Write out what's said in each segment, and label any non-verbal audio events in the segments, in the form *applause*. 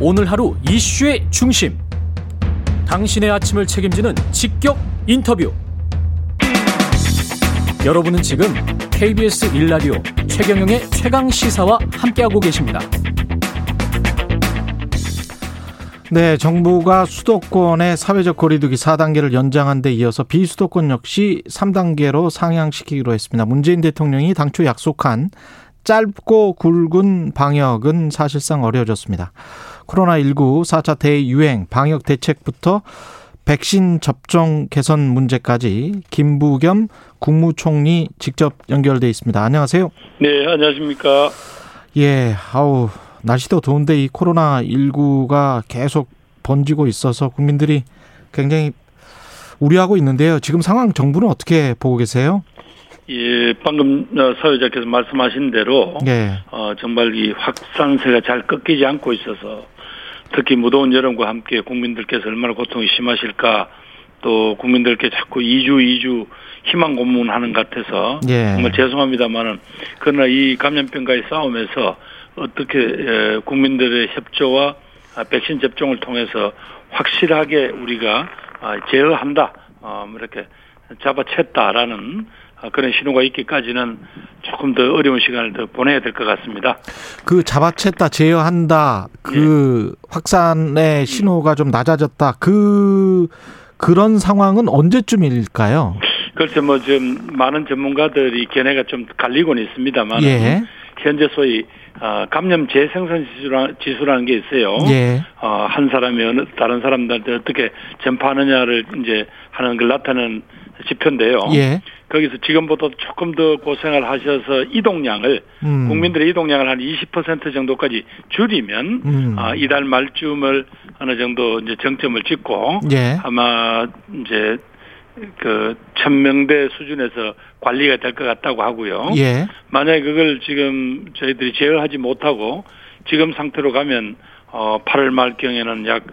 오늘 하루 이슈의 중심. 당신의 아침을 책임지는 직격 인터뷰. 여러분은 지금 KBS 1라디오 최경영의 최강 시사와 함께하고 계십니다. 네, 정부가 수도권의 사회적 거리두기 4단계를 연장한 데 이어서 비수도권 역시 3단계로 상향시키기로 했습니다. 문재인 대통령이 당초 약속한 짧고 굵은 방역은 사실상 어려워졌습니다. 코로나19 4차 대유행 방역 대책부터 백신 접종 개선 문제까지 김부겸 국무총리 직접 연결돼 있습니다. 안녕하세요. 네, 안녕하십니까. 예, 아우 날씨도 더운데 이 코로나 19가 계속 번지고 있어서 국민들이 굉장히 우려하고 있는데요. 지금 상황 정부는 어떻게 보고 계세요? 예, 방금 어, 사회자께서 말씀하신 대로 예. 어, 정말 이 확산세가 잘 꺾이지 않고 있어서 특히 무더운 여름과 함께 국민들께서 얼마나 고통이 심하실까 또 국민들께 자꾸 2주 2주 희망 고문하는 것 같아서 예. 정말 죄송합니다만은 그러나 이 감염병과의 싸움에서 어떻게 에, 국민들의 협조와 아, 백신 접종을 통해서 확실하게 우리가 아, 제어한다 어, 뭐 이렇게 잡아챘다라는 아, 그런 신호가 있기까지는 조금 더 어려운 시간을 더 보내야 될 것 같습니다. 그 잡아챘다, 제어한다, 그 확산의 신호가 좀 낮아졌다. 그 그런 상황은 언제쯤일까요? 글쎄 뭐좀 많은 전문가들이 견해가 좀 갈리고는 있습니다만 예. 현재 소위 어, 감염 재생산 지수라, 지수라는 게 있어요. 예. 어, 한 사람이 다른 사람들한테 어떻게 전파하느냐를 이제 하는 걸 나타내는 지표인데요. 예. 거기서 지금보다 조금 더 고생을 하셔서 이동량을 음. 국민들의 이동량을 한 20% 정도까지 줄이면 음. 아, 이달 말쯤을 어느 정도 이제 정점을 찍고 예. 아마 이제 그 천명대 수준에서 관리가 될 것 같다고 하고요. 예. 만약에 그걸 지금 저희들이 제어하지 못하고 지금 상태로 가면 어 8월 말경에는 약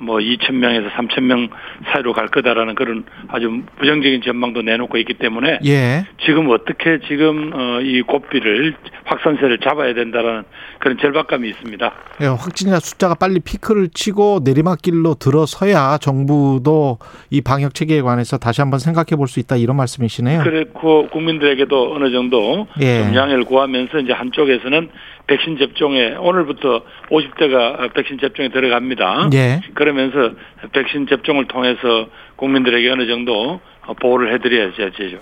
뭐 2천 명에서 3천 명 사이로 갈 거다라는 그런 아주 부정적인 전망도 내놓고 있기 때문에 예. 지금 어떻게 지금 어이 고비를 확산세를 잡아야 된다라는 그런 절박감이 있습니다. 예, 확진자 숫자가 빨리 피크를 치고 내리막길로 들어서야 정부도 이 방역 체계에 관해서 다시 한번 생각해 볼 수 있다 이런 말씀이시네요. 그렇고 국민들에게도 어느 정도 예. 좀 양해를 구하면서 이제 한쪽에서는 백신 접종에 오늘부터 50대가 백신 접종에 들어갑니다. 예. 그러면서 백신 접종을 통해서 국민들에게 어느 정도 보호를 해드려야죠. 예.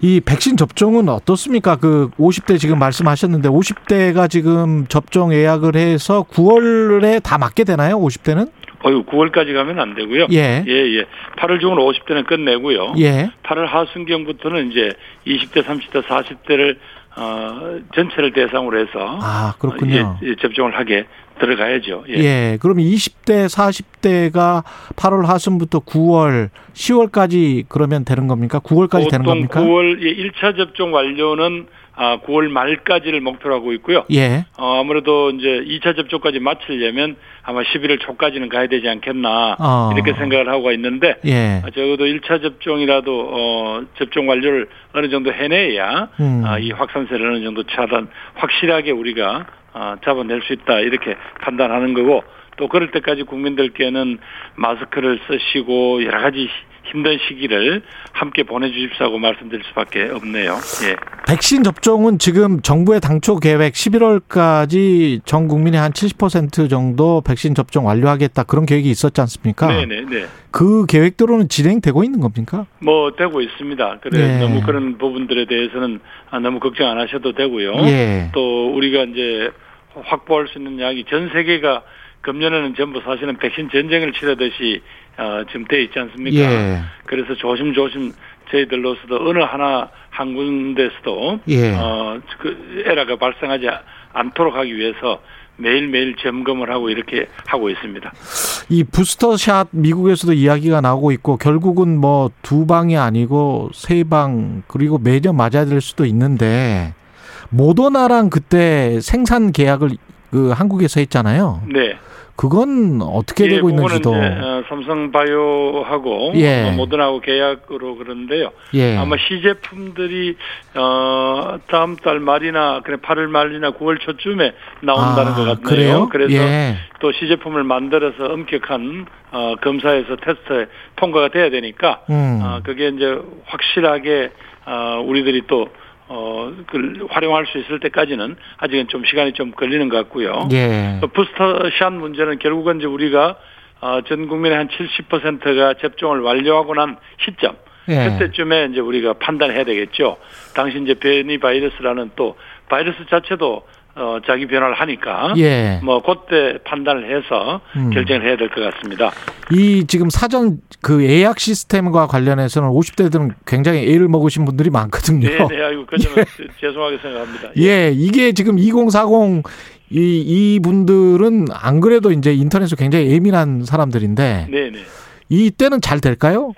이 백신 접종은 어떻습니까? 그 50대 지금 말씀하셨는데 50대가 지금 접종 예약을 해서 9월에 다 맞게 되나요? 50대는? 어유 9월까지 가면 안 되고요. 예. 예, 예. 8월 중으로 50대는 끝내고요. 예. 8월 하순경부터는 이제 20대, 30대, 40대를 어, 전체를 대상으로 해서 아, 그렇군요. 예, 예, 접종을 하게 들어가야죠. 예. 예. 그럼 20대, 40대가 8월 하순부터 9월, 10월까지 그러면 되는 겁니까? 9월까지 되는 겁니까? 9월 예, 1차 접종 완료는 아, 9월 말까지를 목표로 하고 있고요. 예. 어, 아무래도 이제 2차 접종까지 마치려면 아마 11월 초까지는 가야 되지 않겠나 어. 이렇게 생각을 하고 있는데 예. 아, 적어도 1차 접종이라도 어, 접종 완료를 어느 정도 해내야 음. 아, 이 확산세를 어느 정도 차단 확실하게 우리가 아, 잡아낼 수 있다 이렇게 판단하는 거고 또 그럴 때까지 국민들께는 마스크를 쓰시고 여러 가지 힘든 시기를 함께 보내주십사고 말씀드릴 수밖에 없네요. 예. 백신 접종은 지금 정부의 당초 계획 11월까지 전 국민의 한 70% 정도 백신 접종 완료하겠다 그런 계획이 있었지 않습니까? 네네네. 그 계획대로는 진행되고 있는 겁니까? 뭐 되고 있습니다. 그래 예. 너무 그런 부분들에 대해서는 아, 너무 걱정 안 하셔도 되고요. 예. 또 우리가 이제 확보할 수 있는 약이 전 세계가 금년에는 전부 사실은 백신 전쟁을 치르듯이 어, 지금 돼 있지 않습니까? 예. 그래서 조심조심 저희들로서도 어느 하나 한 군데서도 예. 어, 그 에러가 발생하지 않도록 하기 위해서 매일매일 점검을 하고 이렇게 하고 있습니다. 이 부스터샷 미국에서도 이야기가 나오고 있고 결국은 뭐 두 방이 아니고 세 방 그리고 매년 맞아야 될 수도 있는데 모더나랑 그때 생산 계약을 그 한국에서 했잖아요. 네. 그건 어떻게 예, 되고 그거는 있는지도. 이제, 어, 삼성바이오하고 예. 어, 모더나하고 계약으로 그러는데요. 예. 아마 시제품들이 어 다음 달 말이나 그래 8월 말이나 9월 초쯤에 나온다는 아, 것 같네요. 그래요? 그래서 예. 또 시제품을 만들어서 엄격한 어, 검사에서 테스트에 통과가 돼야 되니까 음. 어, 그게 이제 확실하게 어, 우리들이 또 어, 그 활용할 수 있을 때까지는 아직은 좀 시간이 좀 걸리는 것 같고요. 예. 또 부스터샷 문제는 결국은 이제 우리가 어, 전 국민의 한 70%가 접종을 완료하고 난 시점 예. 그때쯤에 이제 우리가 판단해야 되겠죠. 당시 이제 변이 바이러스라는 또 바이러스 자체도 어, 자기 변화를 하니까 예. 뭐 그때 판단을 해서 음. 결정을 해야 될 것 같습니다. 이 지금 사전 그 예약 시스템과 관련해서는 50대들은 굉장히 애를 먹으신 분들이 많거든요. 네, 네, 아이고 그 점은 *laughs* 죄송하게 생각합니다. 예, 이게 지금 2040 이, 이 분들은 안 그래도 이제 인터넷에 굉장히 예민한 사람들인데 네, 네. 이때는 잘 될까요?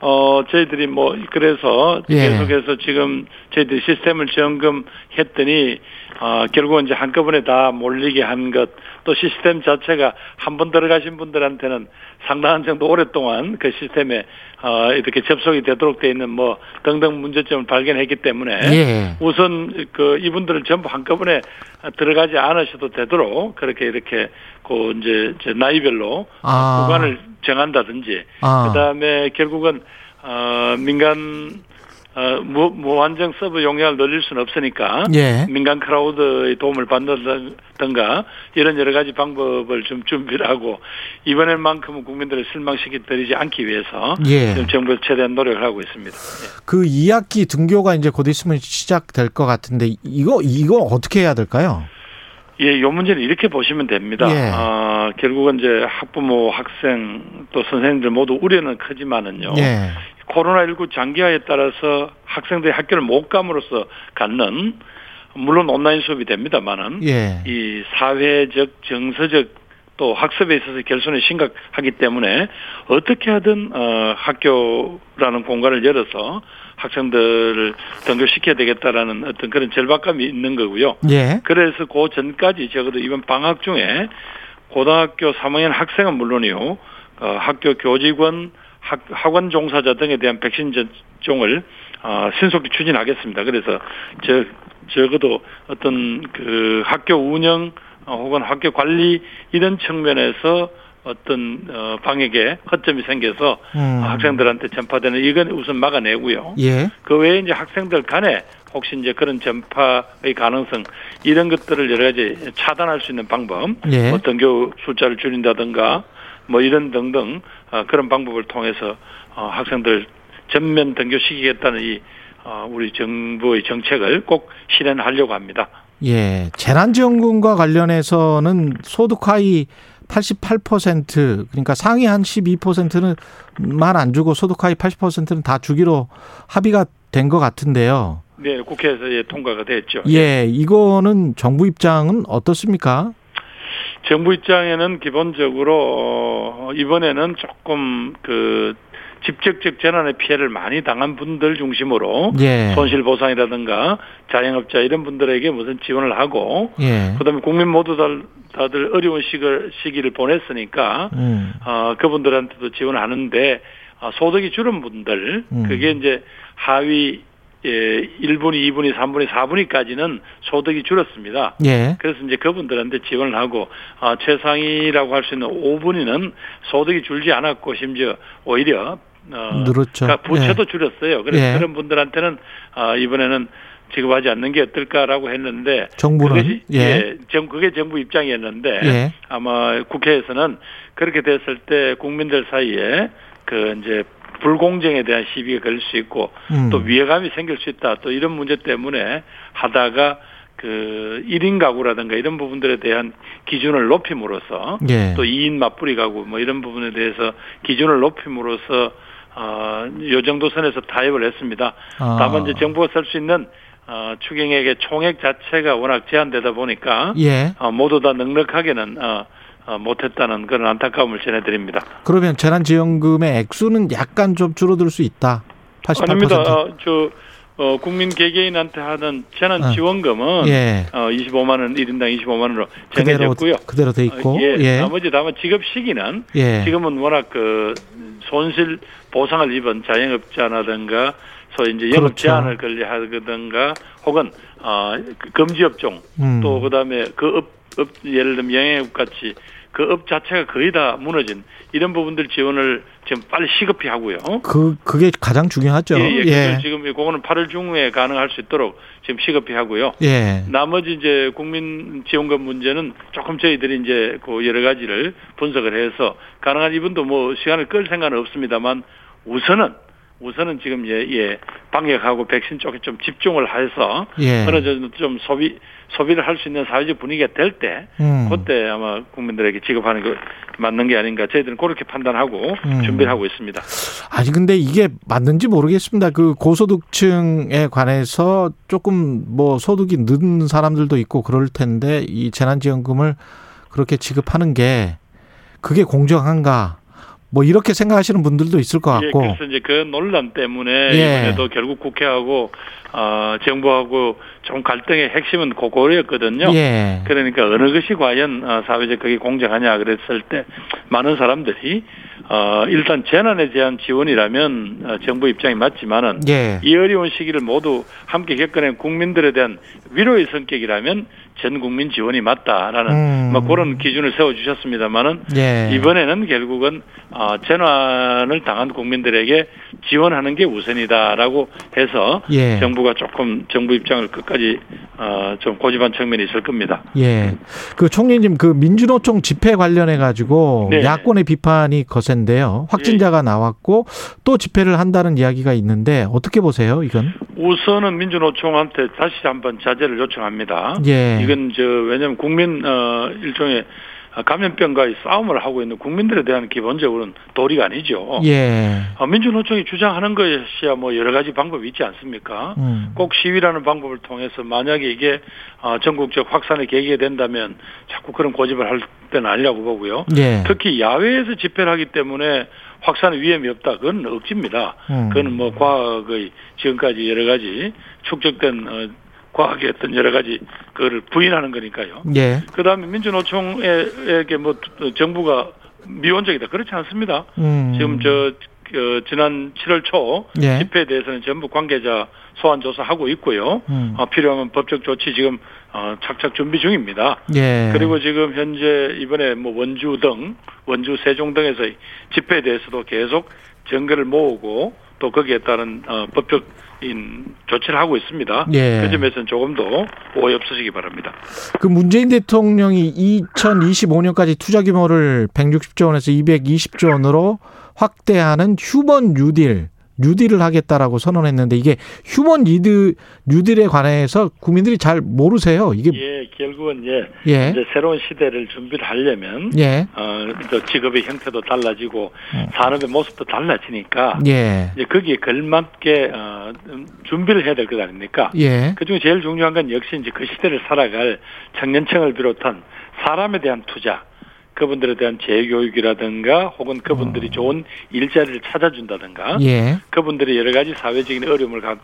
어, 저희들이 뭐, 그래서 예. 계속해서 지금 저희들이 시스템을 점검했더니, 어, 결국은 이제 한꺼번에 다 몰리게 한 것, 또 시스템 자체가 한 번 들어가신 분들한테는 상당한 정도 오랫동안 그 시스템에, 어, 이렇게 접속이 되도록 돼 있는 뭐, 등등 문제점을 발견했기 때문에, 예. 우선 그 이분들을 전부 한꺼번에 들어가지 않으셔도 되도록 그렇게 이렇게 그 이제 저 나이별로 아. 구간을 정한다든지 아. 그다음에 결국은 어 민간 어 무, 무한정 서버 용량을 늘릴 수는 없으니까 예. 민간 크라우드의 도움을 받는다든가 이런 여러 가지 방법을 좀 준비를 하고 이번엔만큼은 국민들을 실망시키지 않기 위해서 예. 지금 정부에서 최대한 노력을 하고 있습니다. 예. 그 2학기 등교가 이제 곧 있으면 시작될 것 같은데 이거 이거 어떻게 해야 될까요? 예, 요 문제는 이렇게 보시면 됩니다. 예. 아, 결국은 이제 학부모, 학생, 또 선생님들 모두 우려는 크지만은요. 예. 코로나19 장기화에 따라서 학생들이 학교를 못 감으로써 갖는 물론 온라인 수업이 됩니다만은 예. 이 사회적, 정서적 또 학습에 있어서 결손이 심각하기 때문에 어떻게 하든 어 학교라는 공간을 열어서 학생들을 등교시켜야 되겠다라는 어떤 그런 절박감이 있는 거고요. 예. 그래서 그 전까지 적어도 이번 방학 중에 고등학교 3학년 학생은 물론이요, 어, 학교 교직원, 학, 학원 종사자 등에 대한 백신 접종을 어, 신속히 추진하겠습니다. 그래서 저 적어도 어떤 그 학교 운영 어, 혹은 학교 관리 이런 측면에서 어떤 어, 방역에 허점이 생겨서 음. 학생들한테 전파되는 이건 우선 막아내고요. 예. 그 외에 이제 학생들 간에 혹시 이제 그런 전파의 가능성 이런 것들을 여러 가지 차단할 수 있는 방법, 예. 뭐 등교 숫자를 줄인다든가 뭐 이런 등등 어, 그런 방법을 통해서 어, 학생들 전면 등교시키겠다는 이 어, 우리 정부의 정책을 꼭 실현하려고 합니다. 예. 재난지원금과 관련해서는 소득 하위 88% 그러니까 상위 한 12%는 만 안 주고 소득 하위 80%는 다 주기로 합의가 된 것 같은데요. 네, 국회에서 예, 통과가 됐죠. 예, 이거는 정부 입장은 어떻습니까? 정부 입장에는 기본적으로 어, 이번에는 조금 그 직접적 재난의 피해를 많이 당한 분들 중심으로 예. 손실 보상이라든가 자영업자 이런 분들에게 무슨 지원을 하고 예. 그다음에 국민 모두 다, 다들 어려운 시기를, 시기를 보냈으니까 음. 어, 그분들한테도 지원을 하는데 어, 소득이 줄은 분들 음. 그게 이제 하위 예, 1분위, 2분위, 3분위, 4분위까지는 소득이 줄었습니다. 예. 그래서 이제 그분들한테 지원을 하고 어, 최상위라고 할 수 있는 5분위는 소득이 줄지 않았고 심지어 오히려 어, 늘었죠. 그러니까 부채도 줄였어요. 그래서 예. 그런 분들한테는 어, 이번에는 지급하지 않는 게 어떨까라고 했는데 정부는 그것이, 예. 예, 정 그게 정부 입장이었는데 예. 아마 국회에서는 그렇게 됐을 때 국민들 사이에 그 이제 불공정에 대한 시비가 걸릴 수 있고 음. 또 위해감이 생길 수 있다. 또 이런 문제 때문에 하다가 그 1인 가구라든가 이런 부분들에 대한 기준을 높임으로써 예. 또 2인 맞불이 가구 뭐 이런 부분에 대해서 기준을 높임으로써 어, 요 정도 선에서 타협을 했습니다. 아. 다만 이제 정부가 쓸 수 있는 어, 추경액의 총액 자체가 워낙 제한되다 보니까 예. 어, 모두 다 넉넉하게는 어, 어, 못했다는 그런 안타까움을 전해드립니다. 그러면 재난지원금의 액수는 약간 좀 줄어들 수 있다. 88%. 아닙니다. 어, 저 어, 국민 개개인한테 하는 재난 어. 지원금은 예. 어, 25만 원 1인당 25만 원으로 그대로 정해졌고요. 그대로 돼 있고. 어, 예, 예. 나머지 다만 지급 시기는 예. 지금은 워낙 그 손실 보상을 입은 자영업자라든가 소위 이제 영업 그렇죠. 제한을 걸려 하든가 혹은 어, 그 금지 업종 음. 또 그다음에 그 업 업, 예를 들면 여행업 같이 그 업 자체가 거의 다 무너진 이런 부분들 지원을 지금 빨리 시급히 하고요. 그 그게 가장 중요하죠. 예, 예. 예. 지금 그거는 8월 중후에 가능할 수 있도록 지금 시급히 하고요. 예. 나머지 이제 국민 지원금 문제는 조금 저희들이 이제 그 여러 가지를 분석을 해서 가능한 이분도 뭐 시간을 끌 생각은 없습니다만 우선은 우선은 지금 예, 예 방역하고 백신 쪽에 좀 집중을 해서 예. 어느 정도 좀 소비 소비를 할 수 있는 사회적 분위기가 될 때 음. 그때 아마 국민들에게 지급하는 게 맞는 게 아닌가 저희들은 그렇게 판단하고 음. 준비를 하고 있습니다. 아니 근데 이게 맞는지 모르겠습니다. 그 고소득층에 관해서 조금 뭐 소득이 늦은 사람들도 있고 그럴 텐데 이 재난지원금을 그렇게 지급하는 게 그게 공정한가? 뭐 이렇게 생각하시는 분들도 있을 것 예, 같고. 그래서 이제 그 논란 때문에 예. 이번에도 결국 국회하고 어, 정부하고 좀 갈등의 핵심은 그거였거든요. 예. 그러니까 어느 것이 과연 어, 사회적 그게 공정하냐 그랬을 때 많은 사람들이 어, 일단 재난에 대한 지원이라면 어, 정부 입장이 맞지만은 예. 이 어려운 시기를 모두 함께 겪어낸 국민들에 대한 위로의 성격이라면 전 국민 지원이 맞다라는 음. 뭐 그런 기준을 세워 주셨습니다만은 예. 이번에는 결국은 어, 재난을 당한 국민들에게 지원하는 게 우선이다라고 해서 예. 정부가 조금 정부 입장을 끝까지 어, 좀 고집한 측면이 있을 겁니다. 예. 그 총리님 그 민주노총 집회 관련해 가지고 네. 야권의 비판이 거센데요. 확진자가 나왔고 또 집회를 한다는 이야기가 있는데 어떻게 보세요? 이건? 우선은 민주노총한테 다시 한번 자제를 요청합니다. 예. 이건 저 왜냐하면 국민 어, 일종의 감염병과의 싸움을 하고 있는 국민들에 대한 기본적으로는 도리가 아니죠. 예. 어, 민주노총이 주장하는 것이야 뭐 여러 가지 방법이 있지 않습니까? 음. 꼭 시위라는 방법을 통해서 만약에 이게 어, 전국적 확산의 계기가 된다면 자꾸 그런 고집을 할 때는 아니라고 보고요. 예. 특히 야외에서 집회를 하기 때문에 확산의 위험이 없다. 그건 억지입니다. 음. 그건 뭐 과학의 지금까지 여러 가지 축적된 어, 과학의 어떤 여러 가지 그거를 부인하는 거니까요. 예. 그 다음에 민주노총에게 뭐 정부가 미온적이다. 그렇지 않습니다. 음. 지금 저, 그 지난 7월 초 예. 집회에 대해서는 전부 관계자 소환 조사하고 있고요. 음. 어, 필요하면 법적 조치 지금 어, 착착 준비 중입니다. 예. 그리고 지금 현재 이번에 뭐 원주 등 원주 세종 등에서 집회에 대해서도 계속 증거를 모으고 또 거기에 따른 어, 법적인 조치를 하고 있습니다. 예. 그 점에서는 조금 더 오해 없으시기 바랍니다. 그 문재인 대통령이 2025년까지 투자 규모를 160조 원에서 220조 원으로 확대하는 human 뉴딜 뉴딜을 하겠다라고 선언했는데 이게 human 리드 뉴딜에 관해서 국민들이 잘 모르세요. 이게 예, 결국은 예, 예. 이제 새로운 시대를 준비를 하려면 예. 어, 또 직업의 형태도 달라지고 음. 산업의 모습도 달라지니까 예. 이제 거기에 걸맞게 어, 음, 준비를 해야 될 것 아닙니까? 예. 그중에 제일 중요한 건 역시 이제 그 시대를 살아갈 청년층을 비롯한 사람에 대한 투자, 그분들에 대한 재교육이라든가 혹은 그분들이 좋은 일자리를 찾아준다든가 어. 예. 그분들이 여러 가지 사회적인 어려움을 갖,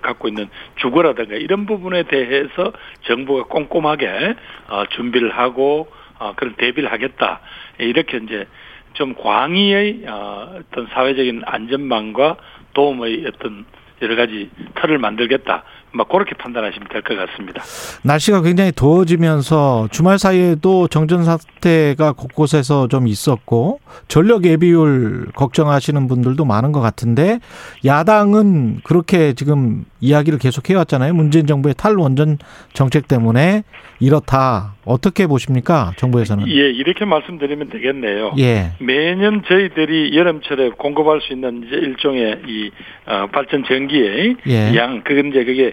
갖고 있는 주거라든가 이런 부분에 대해서 정부가 꼼꼼하게 어, 준비를 하고 어, 그런 대비를 하겠다 이렇게 이제 좀 광의의 어, 어떤 사회적인 안전망과 도움의 어떤 여러 가지 틀을 만들겠다. 막 그렇게 판단하시면 될 것 같습니다. 날씨가 굉장히 더워지면서 주말 사이에도 정전 사태가 곳곳에서 좀 있었고 전력 예비율 걱정하시는 분들도 많은 것 같은데 야당은 그렇게 지금 이야기를 계속 해왔잖아요. 문재인 정부의 탈원전 정책 때문에 이렇다. 어떻게 보십니까? 정부에서는? 예, 이렇게 말씀드리면 되겠네요. 예. 매년 저희들이 여름철에 공급할 수 있는 이제 일종의 이 어, 발전 전기의 예. 양 그건 이제 그게 어,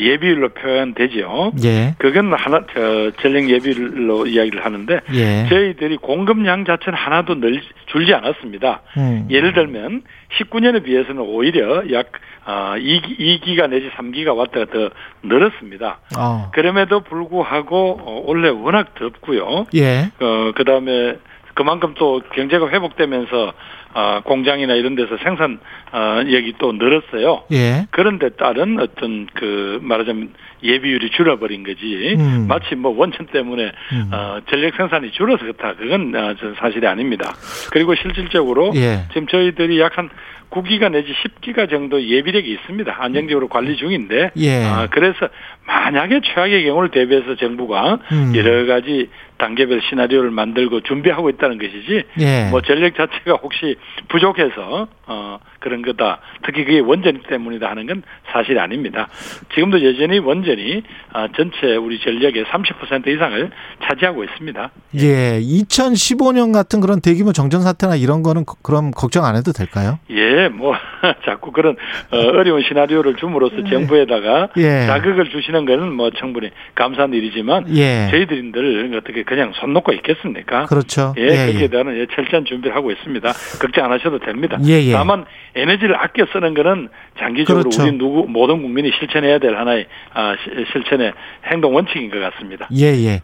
예비율로 표현되죠. 예. 그건 하나 저 전력 예비율로 이야기를 하는데 예. 저희들이 공급량 자체는 하나도 늘 줄지 않았습니다. 음. 예를 들면 19년에 비해서는 오히려 약 어, 2기, 2기가 내지 3기가 왔다가 더 늘었습니다. 어. 그럼에도 불구하고 어, 원래 워낙 덥고요. 예. 어, 그 다음에 그만큼 또 경제가 회복되면서 어, 공장이나 이런 데서 생산 어, 여기 또 늘었어요. 예. 그런데 따른 어떤 그 말하자면 예비율이 줄어버린 거지. 음. 마치 뭐 원천 때문에 음. 어, 전력 생산이 줄어서 그렇다. 그건 어, 저 사실이 아닙니다. 그리고 실질적으로 예. 지금 저희들이 약 한 9기가 내지 10기가 정도 예비력이 있습니다. 안정적으로 관리 중인데 예. 아, 그래서 만약에 최악의 경우를 대비해서 정부가 음. 여러 가지 단계별 시나리오를 만들고 준비하고 있다는 것이지 예. 뭐 전력 자체가 혹시 부족해서 어 그런 거다. 특히 그게 원전 때문이다 하는 건 사실이 아닙니다. 지금도 여전히 원전이 아, 전체 우리 전력의 30% 이상을 차지하고 있습니다. 예. 2015년 같은 그런 대규모 정전 사태나 이런 거는 그- 그럼 걱정 안 해도 될까요? 예, 뭐 *laughs* 자꾸 그런 어, 어려운 시나리오를 줌으로써 정부에다가 예. 자극을 주시는 것은 뭐 충분히 감사한 일이지만 예. 저희들인들 어떻게 그냥 손 놓고 있겠습니까? 그렇죠. 예, 거기에 대한 예, 철저한 준비를 하고 있습니다. 걱정 안 하셔도 됩니다. 예, 예. 다만 에너지를 아껴 쓰는 거는 장기적으로 그렇죠. 우리 누구 모든 국민이 실천해야 될 하나의 아, 시- 실천의 행동 원칙인 것 같습니다. 예, 예.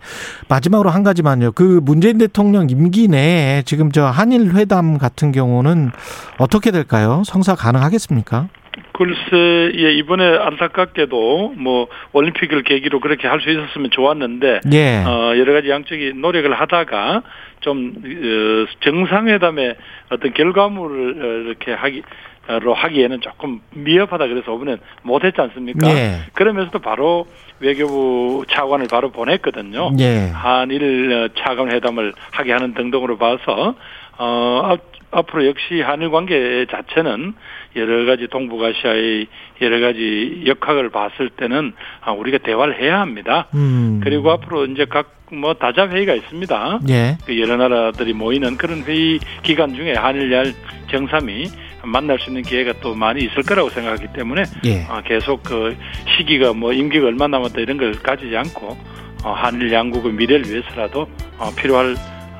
마지막으로 한 가지만요. 그 문재인 대통령 임기 내에 지금 저 한일 회담 같은 경우는 어떻게 될까요? 성사 가능하겠습니까? 글쎄, 예, 이번에 안타깝게도 뭐 올림픽을 계기로 그렇게 할 수 있었으면 좋았는데 예. 어, 여러 가지 양쪽이 노력을 하다가 좀 어, 정상회담의 어떤 결과물을 어, 이렇게 하기 로 하기에는 조금 미흡하다 그래서 이번엔 못했지 않습니까? 예. 그러면서도 바로 외교부 차관을 바로 보냈거든요. 예. 한일 어, 차관 회담을 하게 하는 등등으로 봐서 어 앞- 앞으로 역시 한일 관계 자체는 여러 가지 동북아시아의 여러 가지 역학을 봤을 때는 아, 우리가 대화를 해야 합니다. 음. 그리고 앞으로 이제 각 뭐 다자 회의가 있습니다. 예. 그 여러 나라들이 모이는 그런 회의 기간 중에 한일야일 정상이 만날 수 있는 기회가 또 많이 있을 거라고 생각하기 때문에 예. 아, 계속 그 시기가 뭐 임기가 얼마 남았다 이런 걸 가지지 않고 어, 한일 양국의 미래를 위해서라도 어, 필요할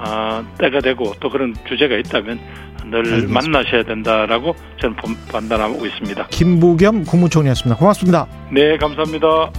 어, 때가 되고 또 그런 주제가 있다면 늘 알겠습니다. 만나셔야 된다라고 저는 본- 판단하고 있습니다. 김부겸 국무총리였습니다. 고맙습니다. 네, 감사합니다.